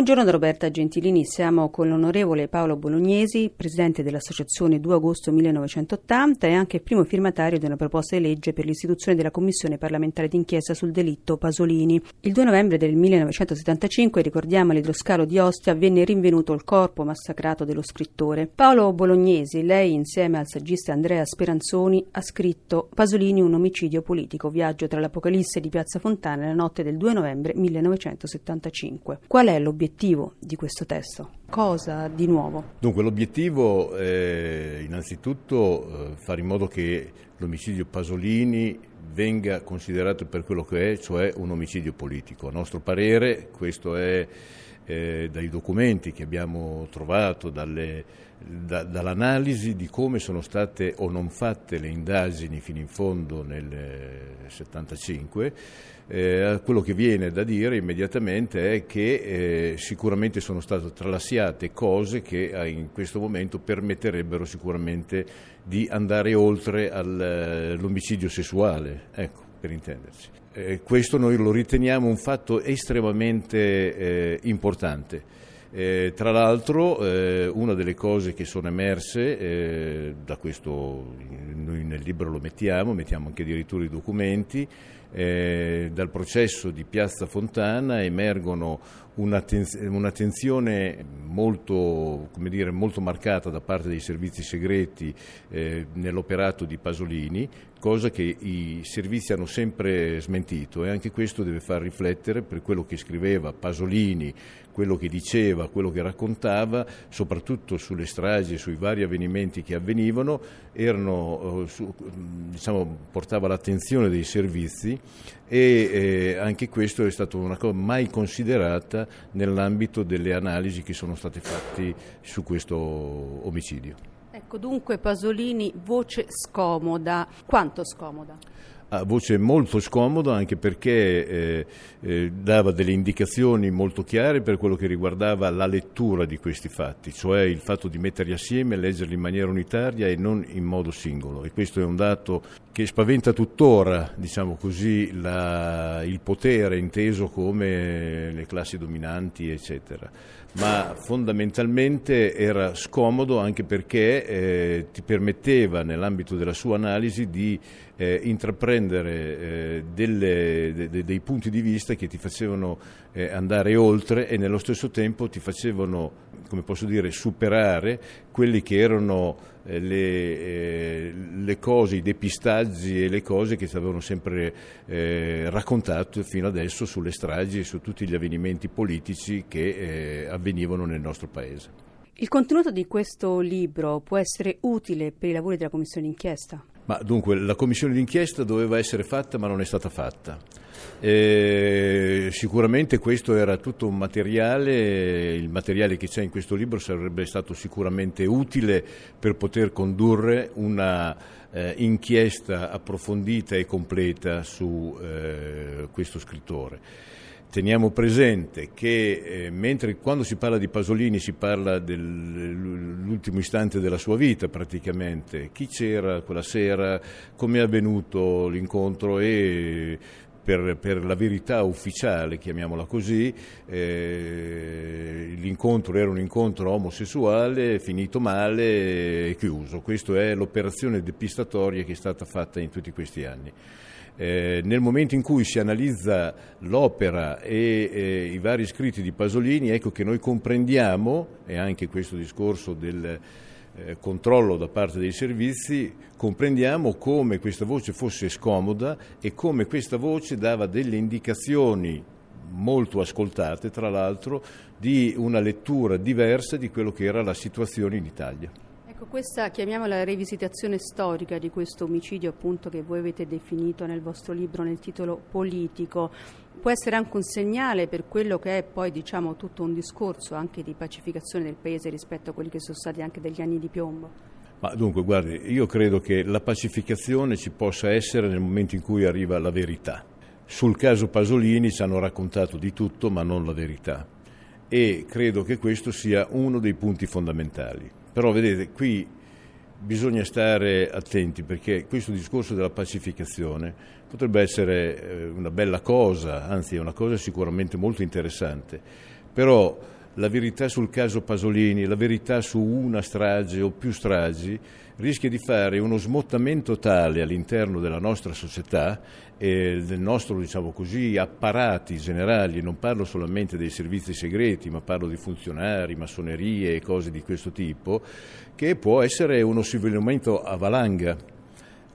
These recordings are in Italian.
Buongiorno da Roberta Gentilini, siamo con l'onorevole Paolo Bolognesi, presidente dell'Associazione 2 agosto 1980 e anche primo firmatario di una proposta di legge per l'istituzione della Commissione parlamentare d'inchiesta sul delitto Pasolini. Il 2 novembre del 1975, ricordiamo all'idroscalo di Ostia, venne rinvenuto il corpo massacrato dello scrittore. Paolo Bolognesi, lei insieme al saggista Andrea Speranzoni ha scritto Pasolini un omicidio politico, viaggio tra l'Apocalisse di Piazza Fontana la notte del 2 novembre 1975. Qual è l'obiettivo? L'obiettivo di questo testo? Cosa di nuovo? Dunque l'obiettivo è innanzitutto eh, fare in modo che l'omicidio Pasolini venga considerato per quello che è, cioè un omicidio politico. A nostro parere questo è eh, dai documenti che abbiamo trovato, dalle, da, dall'analisi di come sono state o non fatte le indagini fino in fondo nel 1975, eh, quello che viene da dire immediatamente è che eh, sicuramente sono state tralasciate cose che eh, in questo momento permetterebbero sicuramente di andare oltre all'omicidio sessuale, ecco, per intenderci. Eh, questo noi lo riteniamo un fatto estremamente eh, importante. Eh, tra l'altro eh, una delle cose che sono emerse, eh, da questo noi nel libro lo mettiamo, mettiamo anche addirittura i documenti, eh, dal processo di Piazza Fontana emergono un'attenzione molto, dire, molto, marcata da parte dei servizi segreti eh, nell'operato di Pasolini, cosa che i servizi hanno sempre smentito e anche questo deve far riflettere per quello che scriveva Pasolini, quello che diceva, quello che raccontava, soprattutto sulle stragi e sui vari avvenimenti che avvenivano, erano, eh, diciamo, portava l'attenzione dei servizi e eh, anche questo è stata una cosa mai considerata nell'ambito delle analisi che sono state fatte su questo omicidio. Ecco dunque Pasolini, voce scomoda. Quanto scomoda? A voce molto scomoda anche perché eh, eh, dava delle indicazioni molto chiare per quello che riguardava la lettura di questi fatti, cioè il fatto di metterli assieme, leggerli in maniera unitaria e non in modo singolo. E questo è un dato che spaventa tuttora, diciamo così, la, il potere inteso come le classi dominanti, eccetera. Ma fondamentalmente era scomodo anche perché eh, ti permetteva, nell'ambito della sua analisi, di eh, intraprendere eh, delle, de, de, dei punti di vista che ti facevano eh, andare oltre e nello stesso tempo ti facevano, come posso dire, superare quelli che erano eh, le, eh, le, cose, i depistaggi e le cose che ti avevano sempre eh, raccontato fino adesso sulle stragi e su tutti gli avvenimenti politici che avvenivano nel nostro Paese. Il contenuto di questo libro può essere utile per i lavori della Commissione d'inchiesta? Ma dunque, la commissione d'inchiesta doveva essere fatta ma non è stata fatta. E sicuramente questo era tutto un materiale, il materiale che c'è in questo libro sarebbe stato sicuramente utile per poter condurre una eh, inchiesta approfondita e completa su eh, questo scrittore. Teniamo presente che eh, mentre quando si parla di Pasolini si parla dell'ultimo istante della sua vita praticamente, chi c'era quella sera, come è avvenuto l'incontro e per, per, la verità ufficiale, chiamiamola così, eh, l'incontro era un incontro omosessuale, finito male e chiuso. Questa è l'operazione depistatoria che è stata fatta in tutti questi anni. Eh, nel momento in cui si analizza l'opera e eh, i vari scritti di Pasolini, ecco che noi comprendiamo, e anche questo discorso del eh, controllo da parte dei servizi, comprendiamo come questa voce fosse scomoda e come questa voce dava delle indicazioni molto ascoltate, tra l'altro, di una lettura diversa di quello che era la situazione in Italia. Questa chiamiamola rivisitazione storica di questo omicidio appunto che voi avete definito nel vostro libro nel titolo politico può essere anche un segnale per quello che è poi diciamo tutto un discorso anche di pacificazione del paese rispetto a quelli che sono stati anche degli anni di piombo. Ma dunque, guardi, io credo che la pacificazione ci possa essere nel momento in cui arriva la verità. Sul caso Pasolini ci hanno raccontato di tutto, ma non la verità. E credo che questo sia uno dei punti fondamentali. Però vedete, qui bisogna stare attenti perché questo discorso della pacificazione potrebbe essere eh, una bella cosa, anzi è una cosa sicuramente molto interessante, però la verità sul caso Pasolini, la verità su una strage o più stragi, rischia di fare uno smottamento tale all'interno della nostra società e del nostro, diciamo così, apparati generali, non parlo solamente dei servizi segreti, ma parlo di funzionari, massonerie e cose di questo tipo, che può essere uno scivolamento a valanga.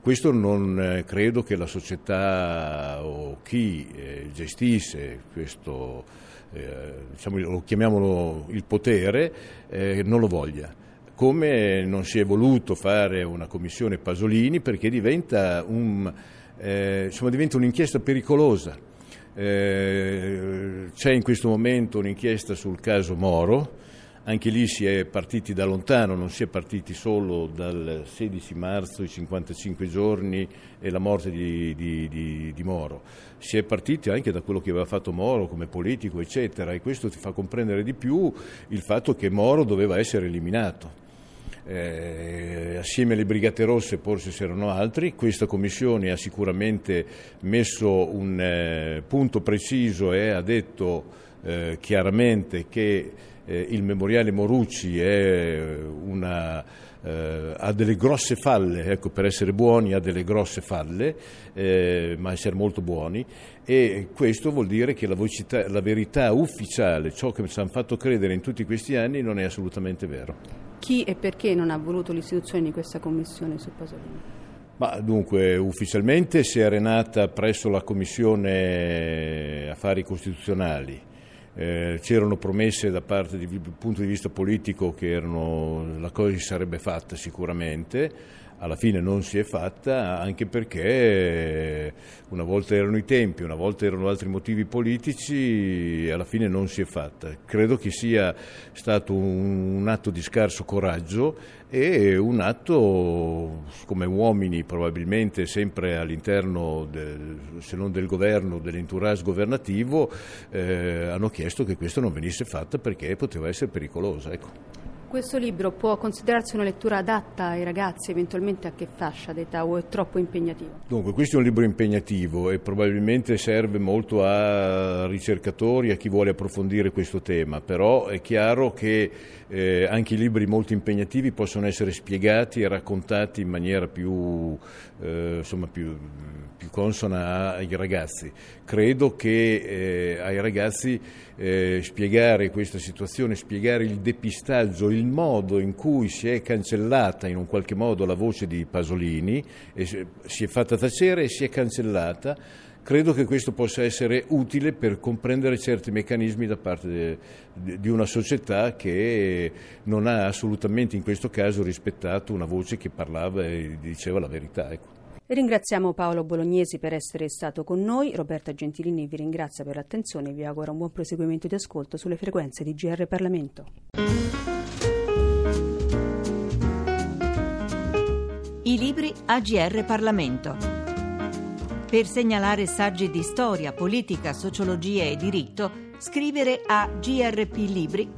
Questo non eh, credo che la società o chi eh, gestisce questo, eh, diciamo, chiamiamolo il potere, eh, non lo voglia come non si è voluto fare una commissione Pasolini perché diventa, un, eh, insomma, diventa un'inchiesta pericolosa. Eh, c'è in questo momento un'inchiesta sul caso Moro, anche lì si è partiti da lontano, non si è partiti solo dal 16 marzo, i 55 giorni e la morte di, di, di, di, Moro, si è partiti anche da quello che aveva fatto Moro come politico, eccetera, e questo ti fa comprendere di più il fatto che Moro doveva essere eliminato. Eh, assieme alle Brigate Rosse forse c'erano altri, questa commissione ha sicuramente messo un eh, punto preciso e ha detto eh, chiaramente che eh, il memoriale Morucci una, eh, ha delle grosse falle, ecco, per essere buoni ha delle grosse falle, eh, ma essere molto buoni e questo vuol dire che la, vocità, la verità ufficiale, ciò che ci hanno fatto credere in tutti questi anni non è assolutamente vero chi e perché non ha voluto l'istituzione di questa commissione su Pasolini? Ma dunque, ufficialmente si è arenata presso la Commissione Affari Costituzionali. Eh, c'erano promesse da parte del punto di vista politico che erano, la cosa si sarebbe fatta sicuramente, alla fine non si è fatta anche perché una volta erano i tempi, una volta erano altri motivi politici, alla fine non si è fatta. Credo che sia stato un, atto di scarso coraggio e un atto come uomini probabilmente sempre all'interno, del, se non del governo, dell'entourage governativo, eh, hanno chiesto che questo non venisse fatto perché poteva essere pericoloso. Ecco. Questo libro può considerarsi una lettura adatta ai ragazzi, eventualmente a che fascia d'età o è troppo impegnativo? Dunque, questo è un libro impegnativo e probabilmente serve molto a ricercatori, a chi vuole approfondire questo tema, però è chiaro che eh, anche i libri molto impegnativi possono essere spiegati e raccontati in maniera più, eh, insomma, più, più, consona ai ragazzi. Credo che eh, ai ragazzi eh, spiegare questa situazione, spiegare il depistaggio, il modo in cui si è cancellata in un qualche modo la voce di Pasolini, si è fatta tacere e si è cancellata, credo che questo possa essere utile per comprendere certi meccanismi da parte di una società che non ha assolutamente in questo caso rispettato una voce che parlava e diceva la verità. Ecco. Ringraziamo Paolo Bolognesi per essere stato con noi, Roberta Gentilini vi ringrazia per l'attenzione e vi auguro un buon proseguimento di ascolto sulle frequenze di GR Parlamento. I libri AGR Parlamento. Per segnalare saggi di storia, politica, sociologia e diritto, scrivere a grplibri.it.